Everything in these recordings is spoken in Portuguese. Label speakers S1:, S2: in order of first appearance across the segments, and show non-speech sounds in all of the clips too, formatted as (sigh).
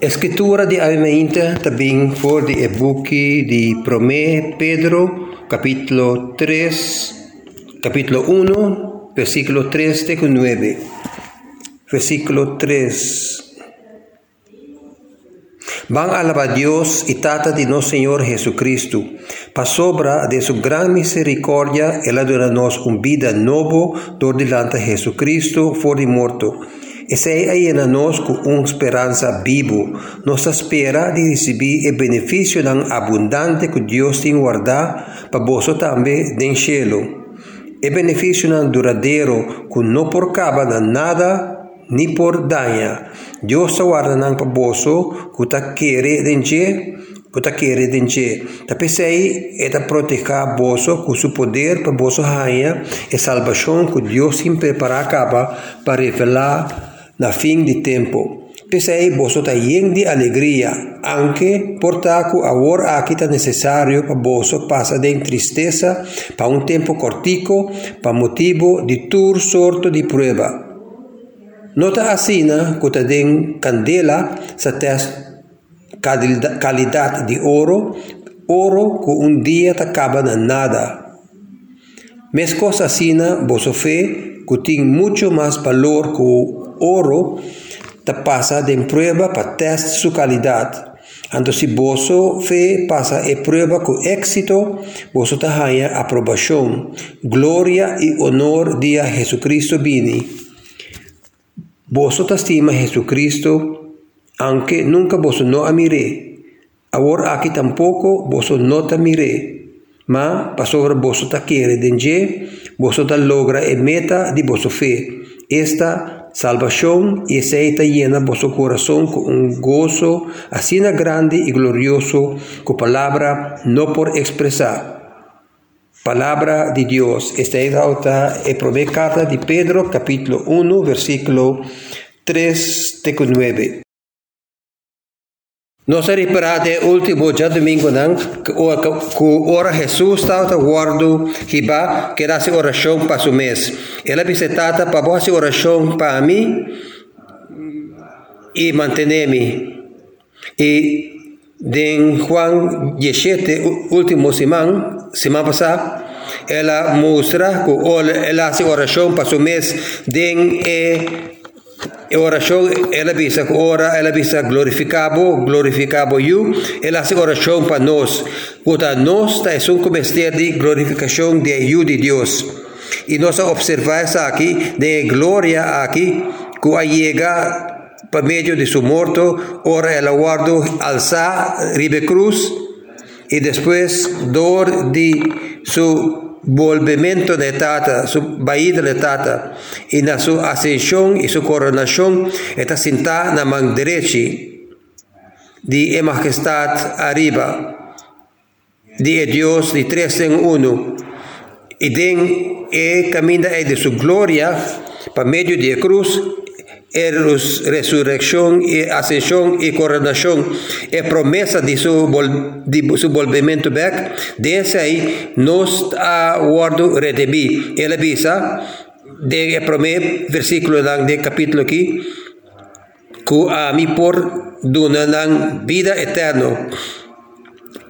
S1: Escritura de Almeida também for de e-book de Promé Pedro, capítulo 3, capítulo 1, versículo 3 até 9. Versículo 3. Van alabar a Dios y tata de nuestro Señor Jesucristo. Pa sobra de su gran misericordia, Él dona-nos un vida novo dor delante de Jesucristo, for de morto. Esse aí na nós com uma esperança vivo. Nossa espera de receber o benefício tão abundante que Deus tem guardado para você também no cielo. O benefício não duradouro que não por caba nada ni por danha. Deus guarda não para você que está querer denche Puta querer denche. Tapi sei é da proteger você com seu poder para você rainha e salvação que Deus sempre prepara para revelar na fim de tempo. Pensei você está de alegria, anche portaco agora aqui está necessário para você passar de tristeza para um tempo cortico, para motivo de tur sorto de prova. Nota assina que está den candela sa test qualidade de ouro, ouro que um dia te acaba na nada. Você fé, que tem muito mais valor que oro te pasa de prueba para test su calidad. Si boso fe pasa e prueba con éxito, boso te haya aprobación, gloria y honor dia Jesucristo vini. Boso te estima Jesucristo, aunque nunca boso no amiré. Ahora aquí tampoco boso no te miré. Ma pa sobre boso te quiere denje, boso te logra e meta di boso fe. Esta salvación y aceita llena vuestro corazón con un gozo así grande y glorioso con palabra no por expresar. Palabra de Dios. Esta es la carta de Pedro capítulo 1 versículo 3 9. Noseri perate ultimo ja domingo nan ku ora Jesús tauta guardo hiba que hace oración para su mes. Ela bisetata para vos oración para mí y manteneme. Y de Juan 17 último semana, semana pasada, ela muestra que ela hace oración para su mes den eh, e ora show ela bisa ora ela bisa glorificabo glorificabo you ela se ora para nós puta nós tá es un comester de glorificación de you de Dios. Y nos observáis aquí de gloria aquí que llega por medio de su muerto ora el guardo alza ribe cruz y después dor de su volvimiento de Tata, su baída de Tata, y na su ascensión y su coronación está sentada na mão derecha de majestad arriba, de Dios de tres en uno, y den e camina de su gloria para medio de cruz resurrección y ascensión y coronación es promesa de su, de su volvimiento. Back desde ahí nos ha guardado redimir él avisa de el primer versículo del capítulo aquí que a mí por donar vida eterna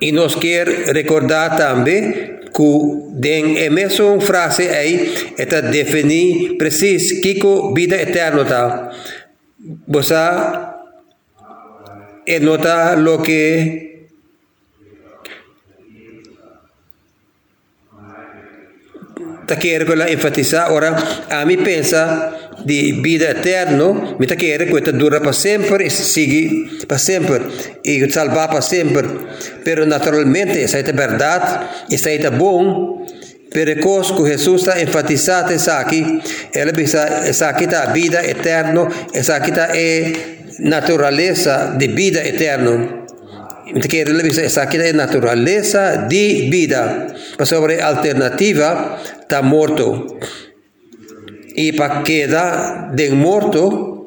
S1: y nos quer recordar também que en esa frase ahí está definir precis Kiko vida eterna está. Vos nota lo que te quiero enfatizar ahora a mí pensa de vida eterna, me ta quer que dura para sempre sigue para sempre e salvar para sempre. Pero naturalmente essa é a verdade, essa é bom, pero cos que Jesus está enfatizando essa aqui, ela essa aqui tá vida eterna, essa aqui é natureza de vida eterna. que lebih sa kita naturaleza di vida sobre alternativa está morto y para queda de morto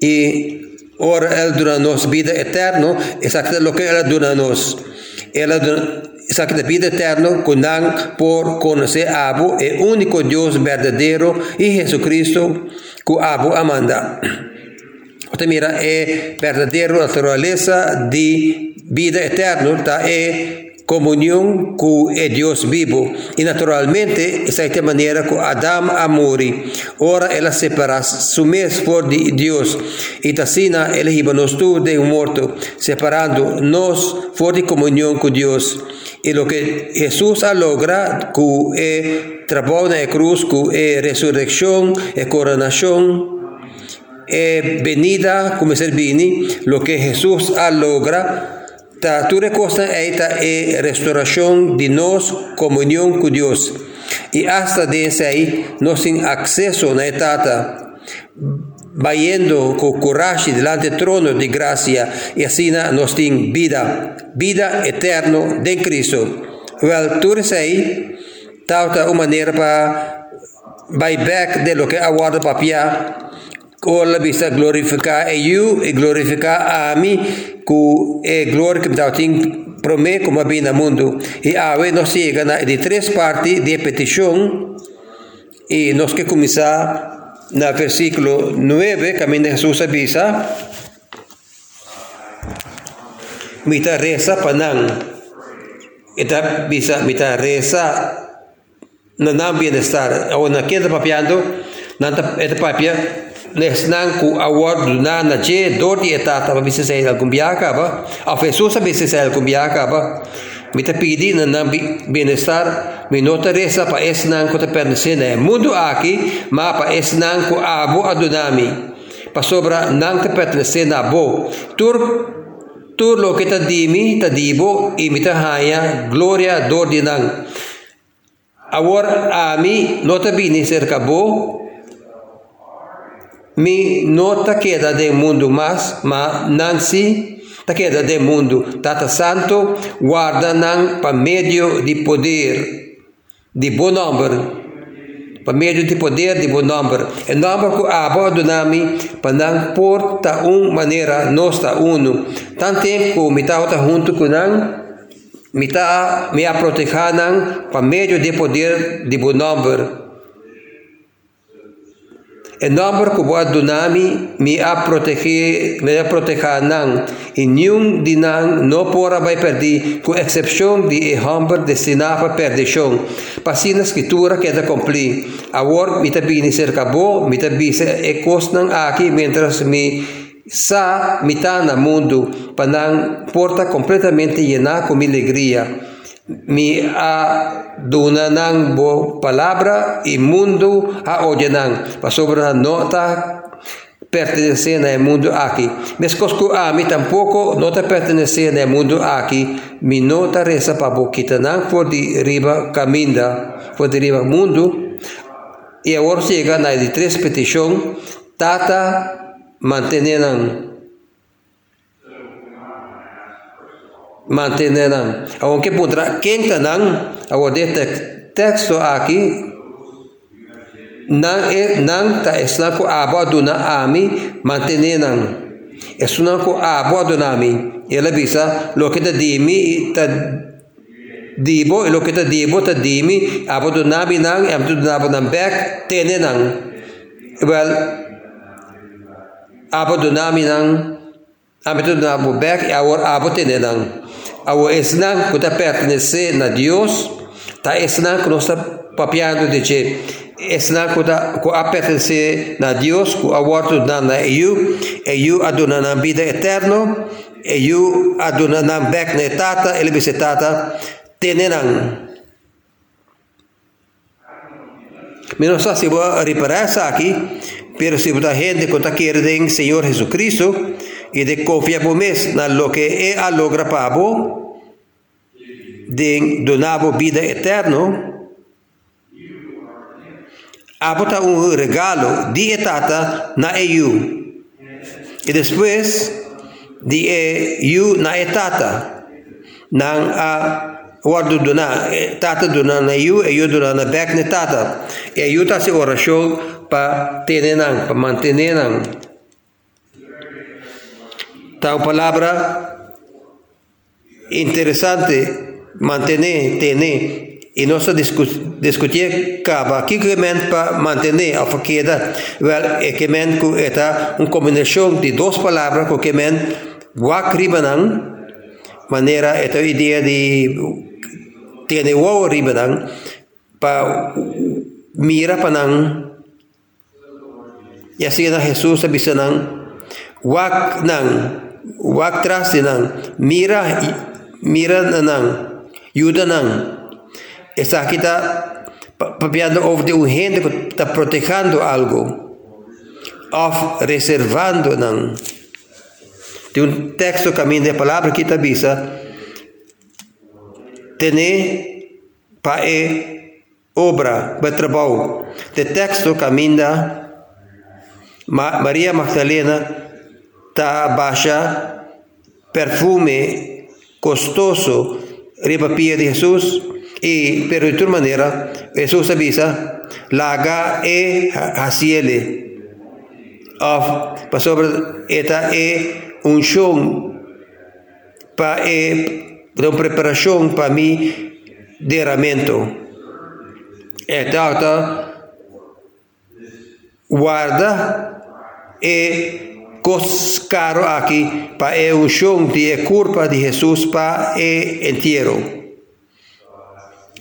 S1: y ahora él dura nos vida eterna exactamente lo que él dura nos él exactamente vida eterna cuando por conocer a Abu el único Dios verdadero y Jesucristo que Abu amanda Usted mira, é verdadeira natureza de vida eterna, tá? é comunión con el Dios vivo. Y naturalmente, de esta manera que Adam amori. Ora ela separa su mes por Dios. Y tasina elegimos tú de un muerto, separando nos por de comunión con Dios. Y lo que Jesús ha logrado con el trabajo de cruz, con la e resurrección, la coronación, es venida como ser vini, lo que Jesús ha tu recosta esta e restauración de nos comunión con Dios. Y hasta de ahí nos sin acceso na etata vayendo con coraje delante del trono de gracia y así nos tiene vida, vida eterna de Cristo. Well, eres ahí, tauta una manera para back de lo que aguarda papia Όλα bisa glorificar a e you e glorificar a mí cu e glory que me prome como bina mundo e ave e nos llega de tres partes de petición. Y nos que comienza en el versículo 9 camino de Jesús e avisa mita reza panan esta bisa mita reza. Nanam bienestar o na queda papiando nanta esta papia. Nesnan ku award na na je doti etata ba bisa sa kumbiaka ba a fesu sa bisa sa kumbiaka ba mita pidi na na bienestar minota resa pa esnan ko te pernesena mundo aki ma pa esnan ko abo adunami pa sobra nang te pernesena bo tur tur lo que ta dimi ta dibo imita haya gloria dordinang awar ami nota bini cerca bo mi no ta queda de mundo mas ma nansi ta queda de mundo tata santo guarda nan pa medio di poder di bom numero pa medio di poder di bom numero e numero ku abo do nami pa nan porta un manera nosta uno tan tempo mi ta junto ku nan mi ta mi a proteger pa medio di poder di bom numero En number ko buat dunami mi a protehi me a protehanan in e yung dinan no pora vai perdi ku exception di e hamber destinava perdition pasina scrittura che da compli awor mitabini sercabo mitabise e costnan aki mientras mi sa mitana mundo panang porta completamente llena con alegría. Mi dunanang bo palabra y mundo a oyenang pasobra nota pertenecendo al mundo aquí. Mas cosco a mí tampoco nota pertenecendo al mundo aquí, mi nota reza para boquita nang por de riba caminda, por de riba mundo, y ahora llega na de tres petición, tata mantenerán mantenerán. Aunque pondrá quem tanang, agora este texto aqui, não é não tá está com abo duna ami mantenerán. É sunan com abo duna ami. Ela bisa lo te dimi ta dibo lo te dibo ta dimi abo duna ami nang am tu duna nang back tenenang. Well, abo duna ami nang am tu duna back awor abo tenenang. ao ensinar que está pertencer a Deus, está ensinando que nós está papiando de que ensinar que está que a a Deus, que a volta da na eu, eu aduna na vida eterna, eu aduna na back na tata, ele vai tata, tenerão. Mas não sei se vou reparar aqui, mas se a gente que está querendo Senhor Jesus Cristo, y de confiamos na lo que é a logra pabo de donavo vida eterno abota un regalo di etata na EU e depois di EU na etata nang a guardo dona tata dona na EU eu dona na back na tata eu ta se oração pa tenenan pa mantenenan Está una palabra interesante, mantener, tener. e nós discutir acaba que men para manter a faqueda? Well é que eta uma combinação de duas palavras que men wakribanang maneira esta ideia de tiene wow ribanang pa mira panang e assim Jesus bisa nang wak nang wak tras nang mira mira nang yuda nang essa kita papiando over de gente que está protegendo algo of reservando nang. De um texto caminho de palavra que está bisa tener pa e obra trabalho de texto caminha Maria Magdalena está baixa perfume costoso riba pia de Jesus e pero de toda maneira Jesus avisa laga e haciele. Of sobre eta e un show para e uma preparação para mi derramento. Eta guarda e caro aqui para é o chão de culpa de Jesus para é inteiro.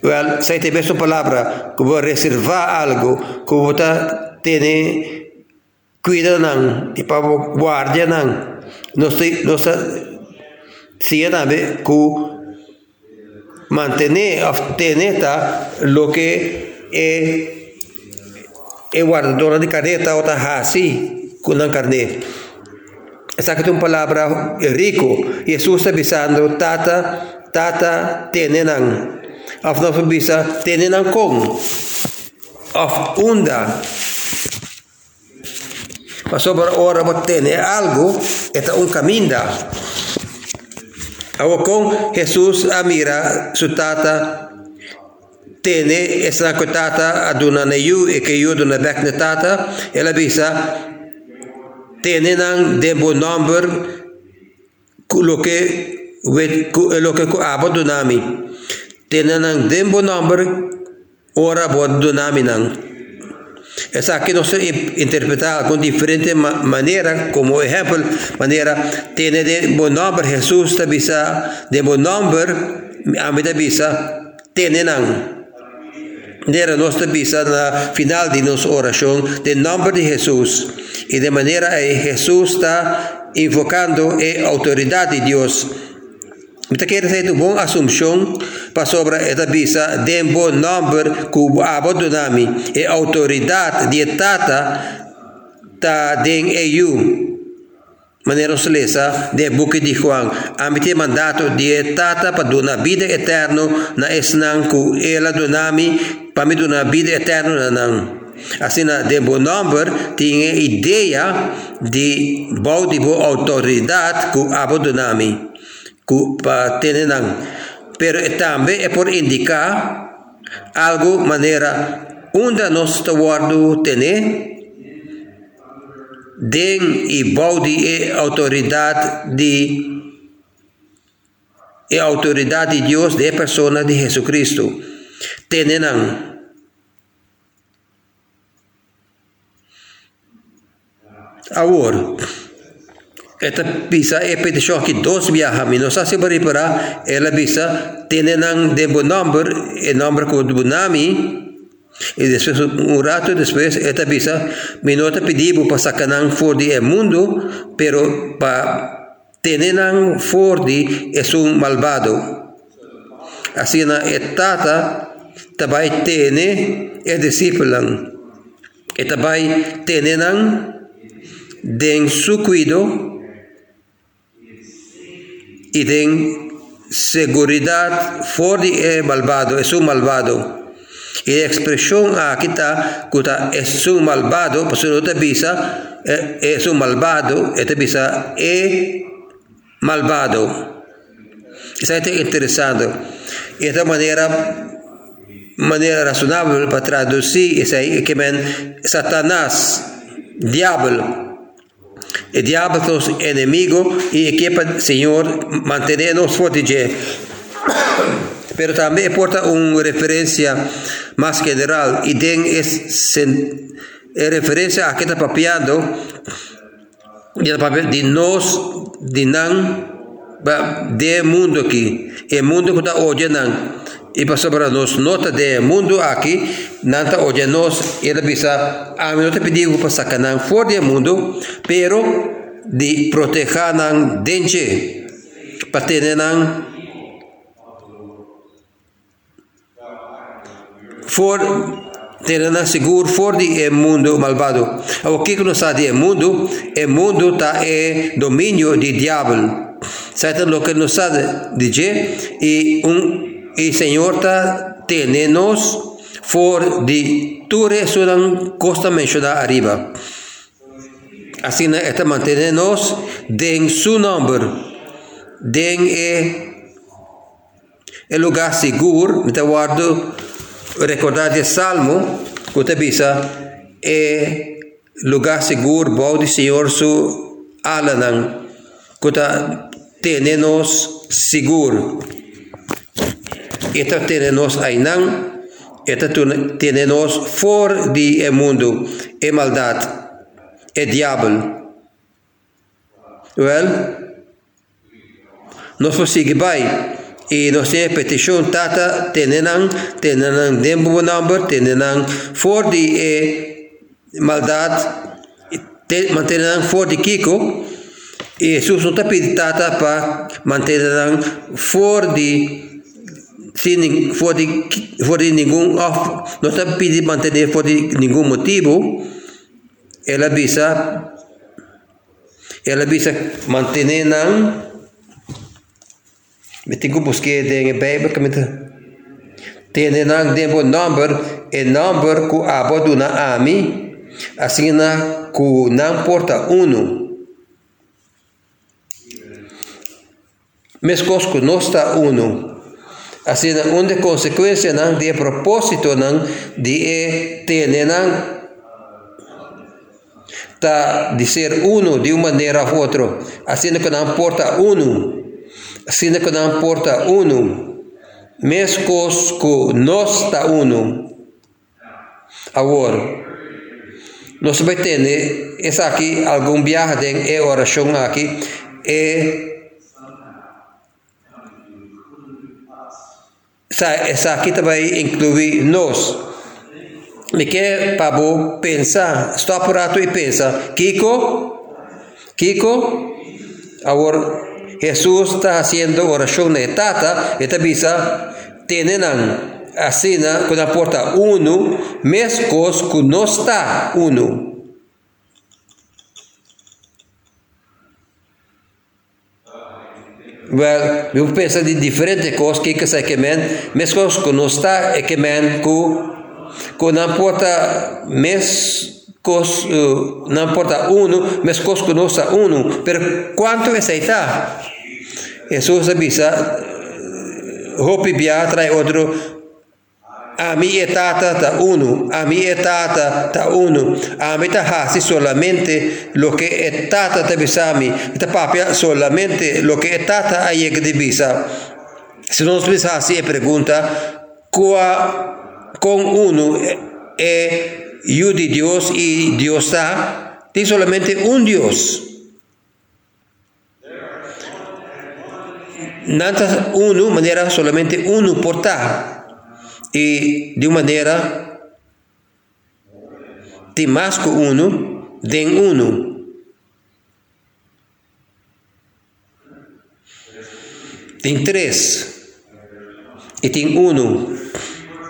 S1: Well, se te essa palavra que vou reservar algo que vou ter cuida não e para guarda não não sei não se também que mantener obtener lo que é é guardadora de caneta ou tá assim ng Está stata un palabra rico. Jesús está pisando tata, tata, tenenan. Afna bisa tenenan con. Af unda. Mas sobre ora botene tene algo, eta un caminda. Awo con Jesús amira su tata tene esa tata aduna na yu e ke yu aduna tata ela tienen de buen nombre lo que lo que abo dunami tienen de buen nombre ora buen dunami nang. Esa que no se interpreta con diferente manera como ejemplo manera tiene de buen nombre Jesús te bisa de buen nombre a mí te bisa Nera nossa bisa na final de nossa oração, de nome de Jesus. E de maneira que Jesus está invocando a autoridade de Deus. Kita quer ter uma boa assunção para sobre esta bisa de bom nome que o abandonami e autoridade de tata ta den EU maneira celesa de Juan amite mandato de para dona vida eterno na esnan ku ela para dar vida eterna não. Assim, de bom nombre, tinha ideia de boa autoridade que que para ter não. Pero também é por indicar algo maneira onde nós estamos ter den e balde e autoridade de e autoridade de Deus de pessoa de Jesus Cristo. Tenenang Agora, esta visa é petição que dois viajamos, não se para ela visa tem de bom número, e número com nome, E después, un rato después, esta visa, mi nota pedimos para sacar fuera del mundo, pero para tener fuera es un malvado. Así en la etata, también tiene el discípulo. Y también tienen de su cuidado y de seguridad fuera del malvado, es un malvado. Y la expresión aquí está, que es un malvado, pues no te visa, es un malvado, te visa, es malvado. Eso es interesante. Y de esta manera, manera razonable para traducir, es que Satanás, diablo, el diablo es enemigo y equipa, Señor, mantenernos fuertes pero también aporta una referencia más general y den es, sen, es referencia a que está papiado y el papel de nos de nan de mundo aquí. El mundo que está oyendo y pasó para nos nota de mundo aquí nanta oye nos y pisa a ah, mí no te pedí para pues sacar fuera del mundo pero de protejan denche para tener for terá seguro fora do mundo malvado. O que não está de mundo, o mundo está em domínio de diabo. Sabe o que não está de je? E um e Senhor está tenenos for de tu resudan costa mencionada arriba. Assim está mantenernos de seu nome, de é eh, lugar seguro, me guardo Ricordate il Salmo, que bisa, é lugar seguro, bom de Senhor su alanan, que tenenos seguro. Esta tenenos ainan, esta tenenos for de mundo, é maldade, é diabo. Well, nós seguir bem e nós temos petição tata tenenan tenenan dembo number tenenan for de e maldade te, for de kiko. E Jesus não está pedindo tata para mantenan for de sem for de for de nenhum não está pedindo manter for de nenhum motivo ela bisa ela bisa mantenan Metiku busque de Bijbel que mete. Tene nang dembo number e number ku abodu na ami assim na ku não porta não está uno. Assim na onde consequência não de propósito não de e tene não tá de ser uno de uma maneira ou outra. Assim que não porta uno não importa uno, mescos nós está uno. Agora, nós vai ter, essa aqui, algum viagem é oração aqui, é essa aqui também inclui nós. Me quer para pensar, estou apurado e pensa, Kiko, Kiko, agora Jesús está haciendo oración de tata, esta visa, tienen asina con la porta uno, mescos que no está uno. Well, eu penso de diferentes coisas que que sai que men, mescos que não está é que men com com não porta mes cos, uh, não importa uno, mas cos uno, per quanto é está? Jesus avisa, hopi bia trai outro, a mi etata ta uno, a mi etata ta uno, a mi ta hasi solamente lo che è tata ta bisami, ta papia solamente lo che è tata a yeg di bisa. Se non spesassi e pregunta, qua con uno è yo de Dios y Dios está, tiene solamente un Dios. Nada uno, manera solamente uno portar. Y de manera, que uno, de uno. Tem três. E tem um.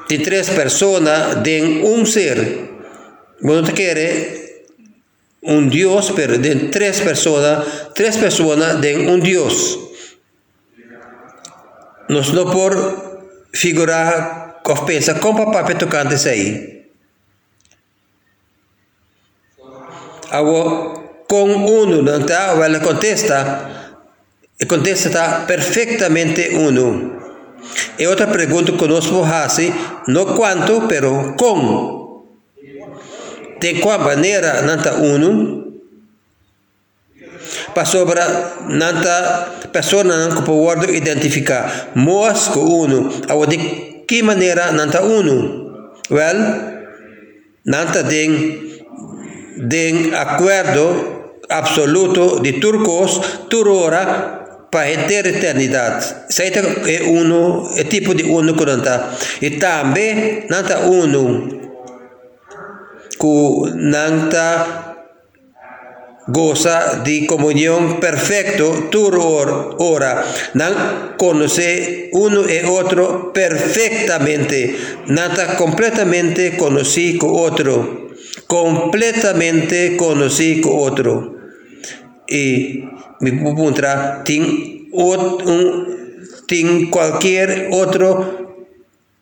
S1: Tem três pessoas, tem um ser. Bueno, te quiere un Dios, pero de tres personas, tres personas de un Dios. No por figurar con pensa con papá pe tocante ahí. Agora, con uno, não está? Ela contesta, contesta está perfeitamente uno. E outra pergunta que nós fazer, não quanto, pero com. De qual maneira nanta uno? para sobre nanta não que pode identificar mos com uno a de que maneira nanta uno well nanta den den acordo absoluto de turcos turora para a eternidade. Isso é uno, é tipo de uno que nanta. E também nanta uno que nanta goza de comunión perfecto, tur ora, nan conoce uno y otro perfectamente, nada completamente conocí con otro, completamente conocí con otro. Y mi punto, tin, tin cualquier otro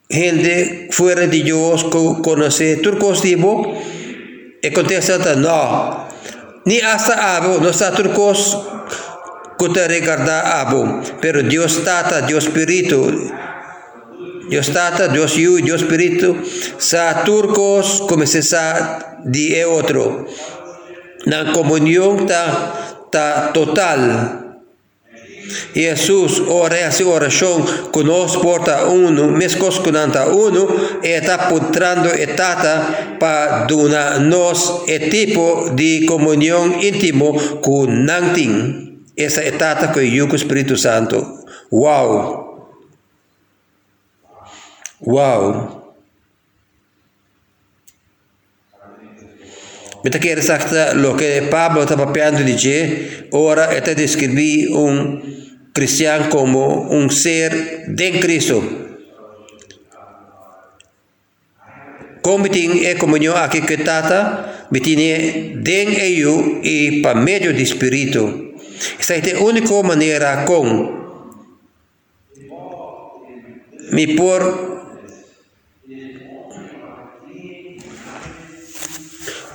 S1: gente fuera de Dios conoce turcos tipo, y contesta, no, ni hasta abo, no está turcos kuta regarda abo, pero Dios tata, Dios espíritu, Dios tata, Dios yu, Dios espíritu, sa turcos como se sa di e otro. Na comunión ta, ta total. Jesus ora essa oração conosco porta uno, mescos conanta uno, está putrando e tata para dona nos e tipo de comunhão íntimo com nanting. Essa é tata com o Espírito Santo. Uau! Uau! Quer sakta lo que Pablo estava pensando dizer, ora está descrever um cristiano como um ser de Cristo. Tem é comunhão aqui que tata, betine den e para meio do Espírito. Essa é a única maneira com me por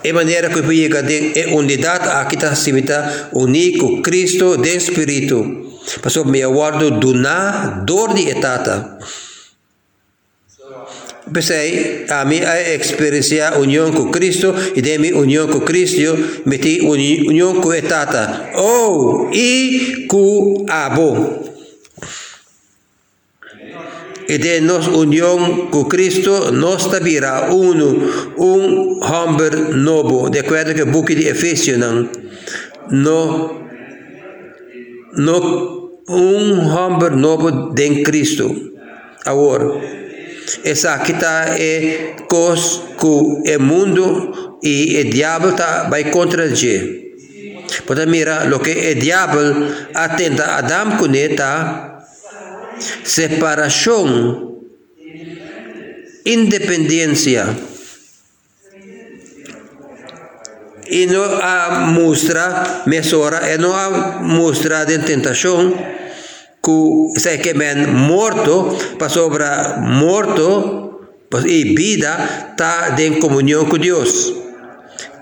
S1: E maneira que chega de unidade aqui está simita único Cristo de Espírito. Pastor me aguardo do na dor de etata. Pensei, a minha experiência união com Cristo e de minha união com Cristo, meti união com etata. Oh, e com abo e de nos união com Cristo, nós virá uno, um homem novo, de acordo com o book de Efésios, no, no, um homem novo de Cristo. Agora, essa aqui está é coisa que o mundo e o diabo está vai contra ele. Portanto, mira, o que o diabo atenta Adam com ele separación, independencia. E não há mostra, mesora, e não há de tentação que se que men morto, para sobra morto, e vida, está em comunhão com Deus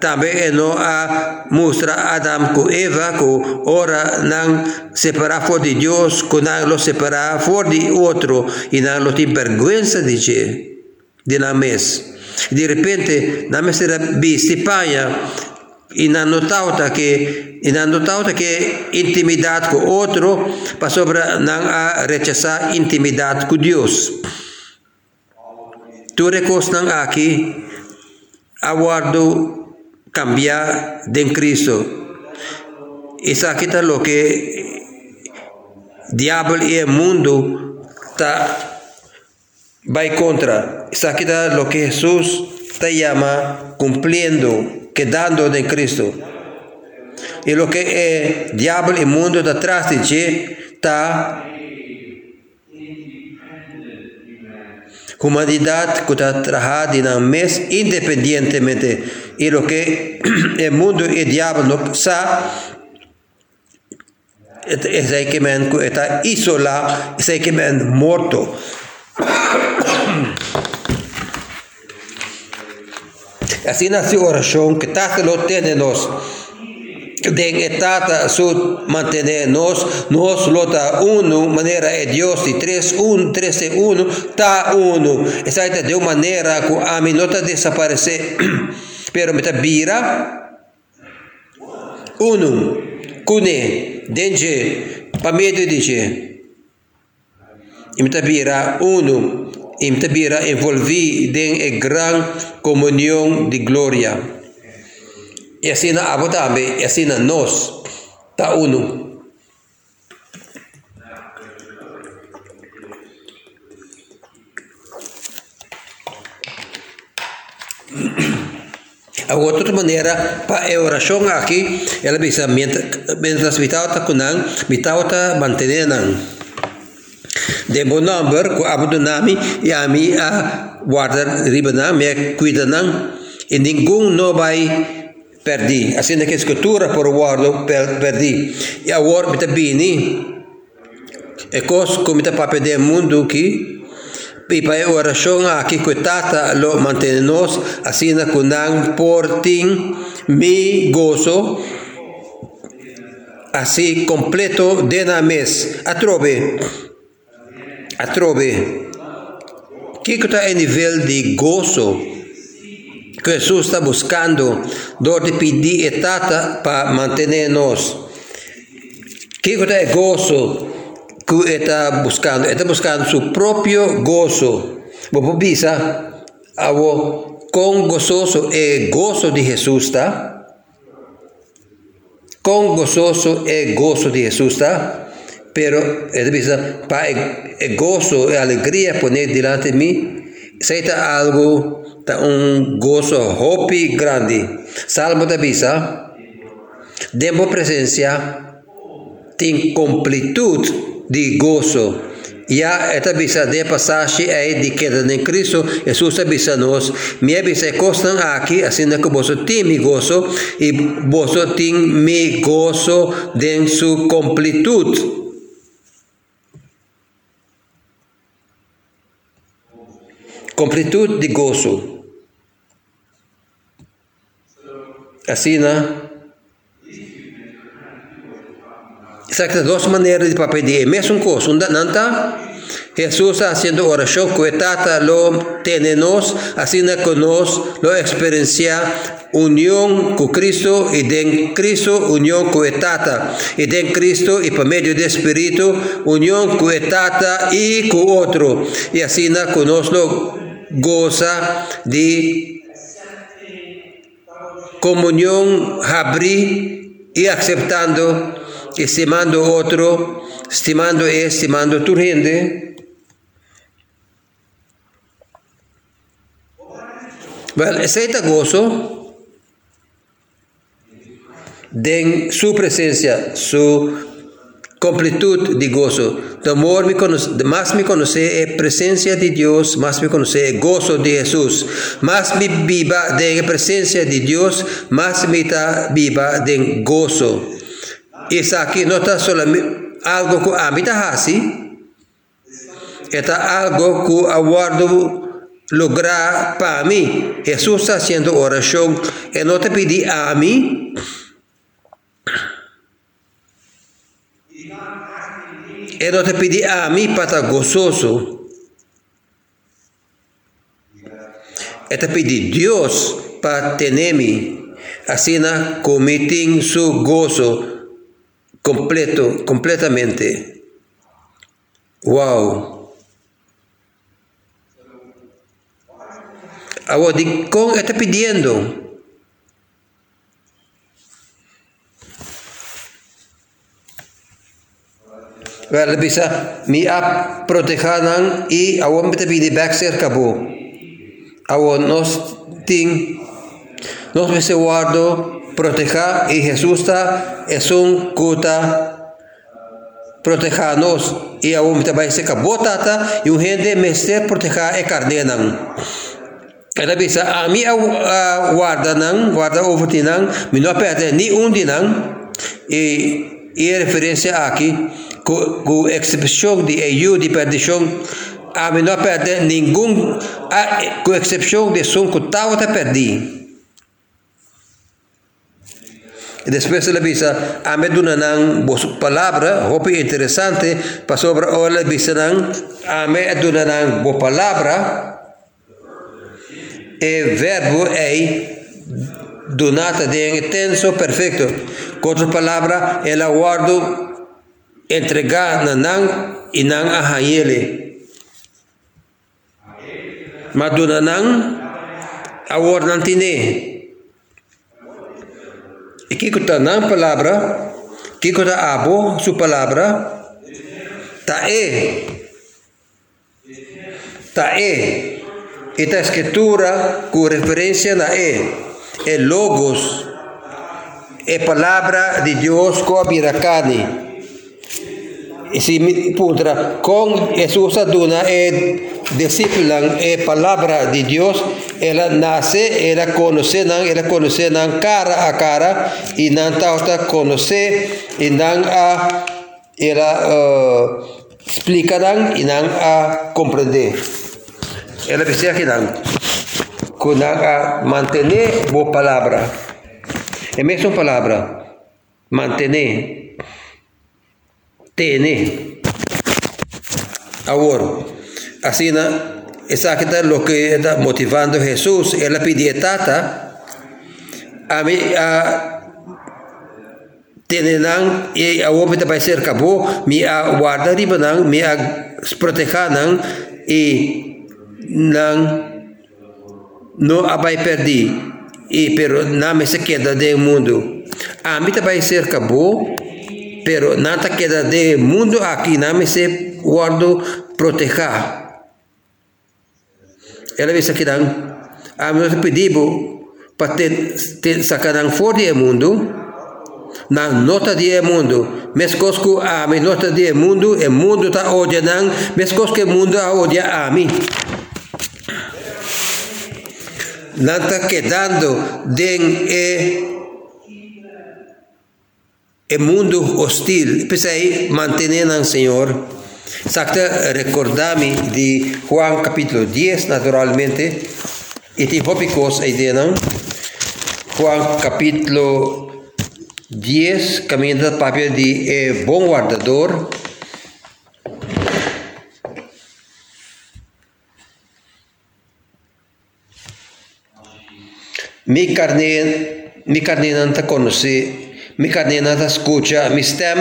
S1: também não a mostra Adam com Eva que ora não separar fora de Deus que não lo separar fora de outro e não lo tem vergonha de que de na mes. De repente na mes era visto panha e não notava que e não notava que intimidade com outro para sobre não a rechazar intimidade com Deus tu recos não aqui aguardo cambiar de Cristo. Esa quita lo que diablo y el mundo está va contra. Esa quita lo que Jesús te llama cumpliendo, quedando de Cristo. Y lo que el diablo y el mundo está atrás de ti está Humanidad trabaja en un mes independientemente y lo que (clears throat) el mundo y el diablo saben este, sei este que está isola, este es que man muerto. (clears throat) Así nació oración que tal lo tienen los de etata su mantener nos lota uno manera é Dios de tres un tres uno ta uno esa de uma maneira que a mim nota desaparecer (clears throat) pero me vira uno Cune, denje, pamedo dice. Imtabira uno, imtabira envolvi den e gran comunión de gloria. yasina Abu Dhabi, yasina Nos, Taunu. tu tu manera pa el oración aki él bisa mientras, mientras vitauta kunan, vitauta mantenenan. De bonamber, ku ya yami a guardar ribanan, me cuidanan, en ningún no vai perdi. Assim na que escritura por guardo perdi. E agora me tá bini. E cos come tá papel do mundo que e para a que tata lo mantenemos assim na kunang porting mi gozo assim completo de na mês atrobe atrobe que está em nível de gozo que Jesus está buscando donde pedir etata para mantenernos que está é gozo que está buscando, está buscando su propio gozo. Vos avo con gozoso e gozo de Jesús está. Con gozoso e gozo de Jesús está. Pero, es para el gozo e alegría poner delante de mí, seita algo, ta un gozo hopi grande. Salmo da bisa, demo presencia, tem completude de gozo. Ya esta bisa de passagem é de queda em Cristo, Jesus avisa nos, me avisa constam aqui, assim que você tem mi gozo, e você tem mi gozo em sua completude. Completude de gozo. Assim, né? Exacto, dos maneiras de pedir. Mesmo coisa, nanta Jesus haciendo oración cuetata lo tenemos, así que nos lo experiencia unión con Cristo y de Cristo unión cuetata y de Cristo y por medio del Espíritu unión cuetata y con otro y así nos lo goza de comunión abrir y aceptando estimando otro, estimando e estimando tu gente. Well, aceita gozo de su presencia, su completud de gozo. De amor me conoce, más me conoce es presencia de Dios, más me conoce es gozo de Jesús. Más me viva de presencia de Dios, más me está viva de gozo. Isso aqui não está solamente algo que a mim está assim. Está algo que aguardo lograr para mim. Jesus está fazendo oração e não te pedir a mim. era te pedir a mí para gozoso. Era pedir Dios para tenerme. Así na cometen su gozo completo, completamente. Wow. Ahora, ¿cómo está pidiendo? Mi ap protejanan i awon bete pidi backser kabo. Awon nos ting nos bese guardo proteja y Jesús está es un cuta protejanos y aún te va a ser botata y un gente me esté proteja e cardenan Ela bisa a mi a guarda nan guarda over tinan mi no perde ni un dinan e e referência aqui com excepção de eu de perdição a mi no perde nenhum com exceção de som que tava te perdi depois ele diz, a meduna nang palavra, hopi interessante, para sobre olha diz nang, a meduna nang bo palavra, e verbo é donata de tenso perfeito. Com outras palavras, ela guarda entregar na nan e nan a ele. Mas do nan a guarda não tine. E que está na palavra, está abo sua palavra, tá e. Esta escritura com referência na e. É logos. É palavra de Deus com a biracani. si putra con Jesús Aduna eh, disciplan eh, palabra de Dios, ella nace, ella conocen, ella conocen cara a cara y nanta otra conoce y nan a ella eh, uh, explicarán y nan a comprender. Ella decía que nan, con a mantener vos palabra. En esa palabra, mantener. Tiene. Ahora, así na, exacta lo que está motivando Jesús, él pide tata, a mí, a tenenan e a homem vai ser acabou me a guarda nang me a proteger nang e nang no abai perdi. E pero na me se queda de mundo. A mim vai ser acabou pero nada queda de mundo aqui, não me se guardo proteger. Ela disse que não, a nós pedimos para ter, ter sacanagem fora do mundo, na nota do mundo, mas que a minha nota do mundo, o mundo está odiando, mas que o mundo odia a mim. Está quedando de é mundo hostil. Pensei, mantenendo o Senhor. Sakta recordar-me de Juan capítulo 10, naturalmente. E tem tópicos aí dentro. Juan capítulo 10, caminho da papel de é bom guardador. Mi carne, mi carne não está conhecer mi kanina ta escucha mi stem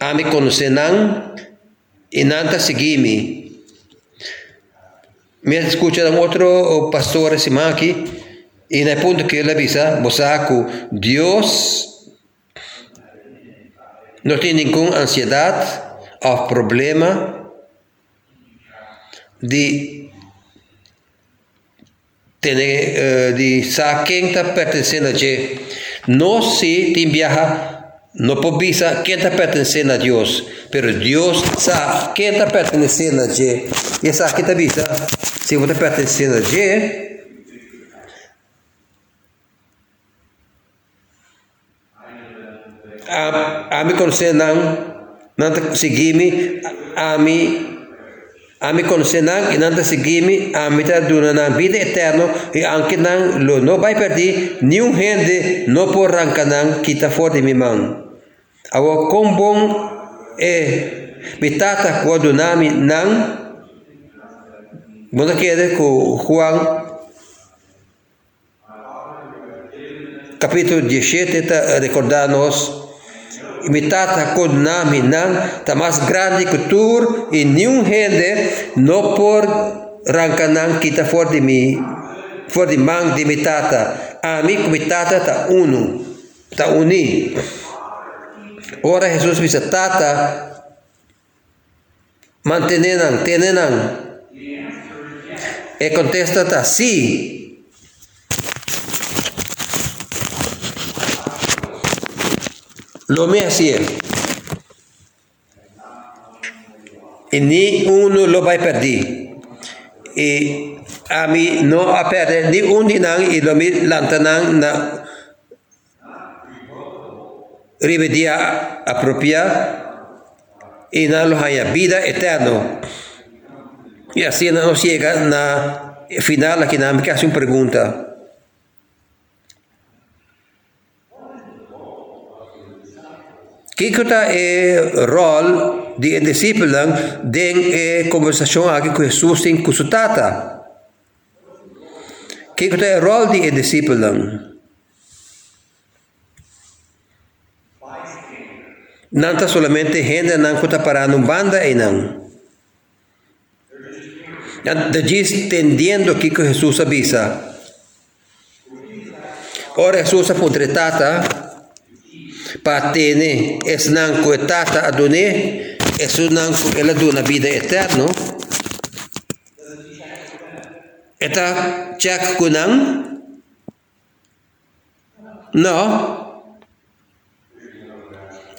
S1: a mi conocenan e nanta seguimi. Mi escucha un otro pastor simaki e nel punto che la visa bosaku Dios no tiene ninguna ansiedad o problema de tener uh, de saber quem está pertencendo a no se viaja, no pobisa quem está pertencendo a Deus, pero Deus sabe quem está pertencendo a Deus. E sabe que está vista, se você está pertencendo a Deus, a, a me conhecer não, não seguir-me, a me Ami konsenang inanta sigimi amita duna nang vida eterno e anche nang lo no vai perdi niun hende no por rankanang kita forte mi man. Awa kombong e bitata kwa dunami nang Mona quiere con Juan capítulo 17 está imitata kod nami nan ta mas grande kultur e nenhum rende no por rancanang kita for de mi for de mang de mitata a mi mitata ta uno ta uni. Ora Jesus bisa tata mantenenan tenenan. E contesta ta Lo me hacía. Y ni uno lo va a perder. Y a mí no a perder ni un dinang y lo mi lantanang na ribedia apropia y na lo haya vida eterno. Y así nos llega na final aquí na me hace una pregunta. Kikota é rol de discípulo den é conversação aqui com Jesus tem com tata. Kikota é rol de discípulo. Não está solamente gente não está parando banda e não. De diz entendendo aqui que Jesus avisa. Ora Jesus apontretata para ter esse não que tata adone, esse não que ela dona vida eterna. Eta cek kunang? Não.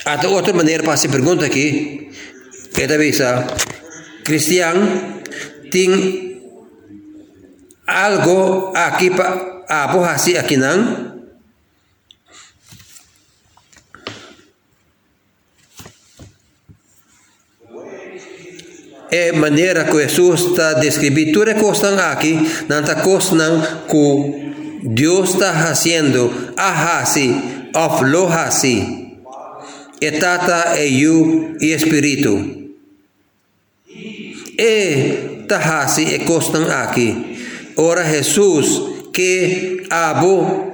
S1: Até outra maneira para se pergunta aqui, é da vez, cristiano tem algo aqui para a assim aqui não? E é maneira que Jesus está describindo. Tú recostan aqui, nanta cosnan que Deus está haciendo, ahasi, aflohasi, etata eyu e espírito. E tahasi e costan aqui. Ora Jesus que abo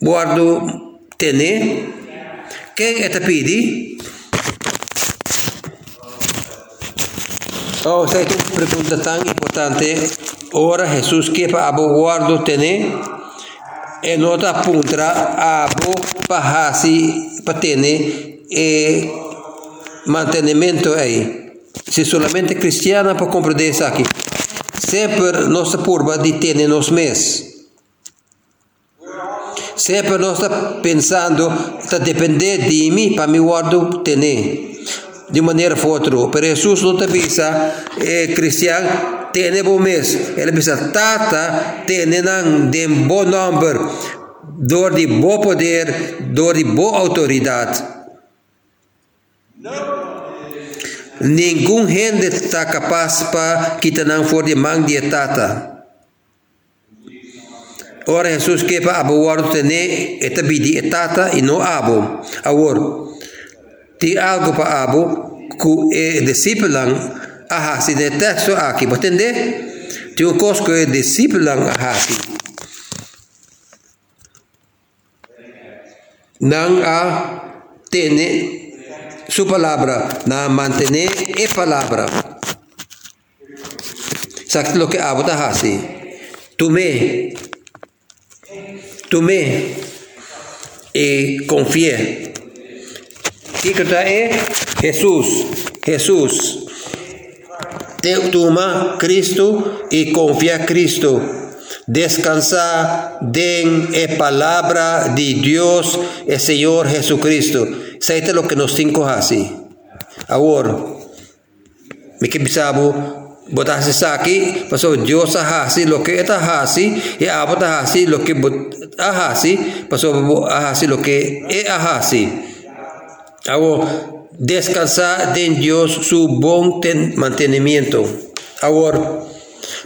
S1: guardo tener, quem está pedindo? Oh, é uma pergunta tão importante. Ora Jesus que abo guardo tene. E nota apunta abo pahasi patene e mantenimento aí. Se solamente cristiana para compreender isso aqui. Sempre nossa curva de ter nos mês. Sempre nós está pensando, está depender de mim para me guardo ter de maneira ou outra. Pero Jesus não te avisa, é cristiano, tem bom mês. Ele avisa, tata, tem de bom número, dor de bom poder, dor de boa autoridade. Nenhum gente está capaz para quitar não for de mão de tata. Ora Jesus que para abo war tene eta bidi etata e não abo. Agora, tem algo para abo que é discípulo a se de texto aqui, pode entender? Tem um coisa que é discípulo a hasi. Não há tene su palabra, na mantener e palabra. Sakti lo que abota hasi. Tume, tume e confie. Jesus, Jesus. Te toma Cristo e confia Cristo. Descansar en la palabra de Dios, el Señor Jesucristo. Saite lo que nos cinco así. Ahora, me que botar se aqui, pasó Dios así lo que está así y abota así lo que así, pasó así lo que es Hago descansar en Dios su buen mantenimiento. Ahora,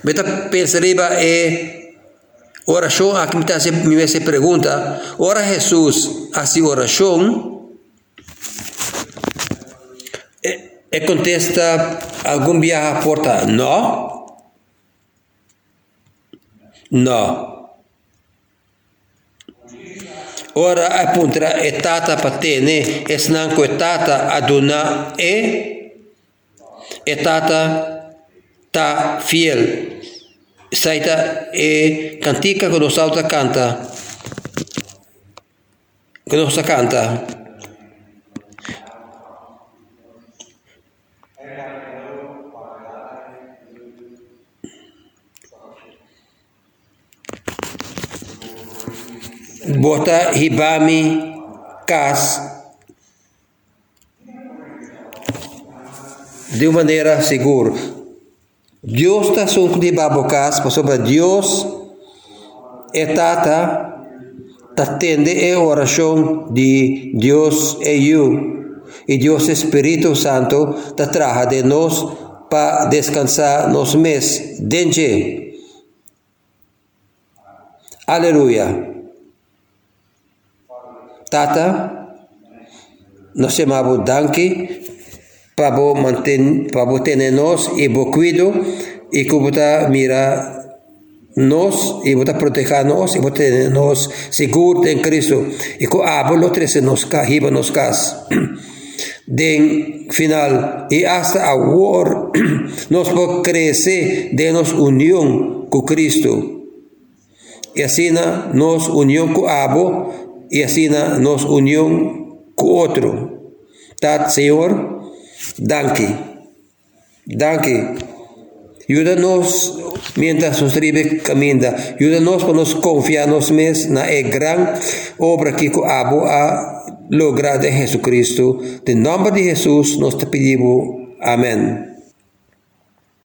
S1: meta perceba e oración, aquí me hace, me hace pregunta, ora Jesús, así oración, e, eh, e contesta algún viaje a porta, no, no. Ora appunto è tata patene, e snanco è tata aduna e è tata está fiel. Saita e cantica que nos alta canta. Que nos canta. Bota hibami cas de maneira segura. Dios está son de babocas, sobre Dios etata atende a oração de Deus e eu. E Deus Espírito Santo te traga de nós para descansar nos mês dente. Aleluia. Tata, nós chamamos Danke para manter para ter nós e bo cuido e que bota mira nós e bota proteger nós e bota nós seguro em Cristo e que abo lo trece (clears throat) (clears throat) nos cahiba nos cas de final y hasta ahora nos puede crecer de nos unión con Cristo. Y así nos unión con Abo y así nos unión con otro. Tat Señor, danke. Danke. Ayúdanos mientras nos ribe camina. Ayúdanos para nos confiarnos mes na e gran obra que abo a lograr Jesucristo. En nombre de Jesús nos te pedimos. Amén.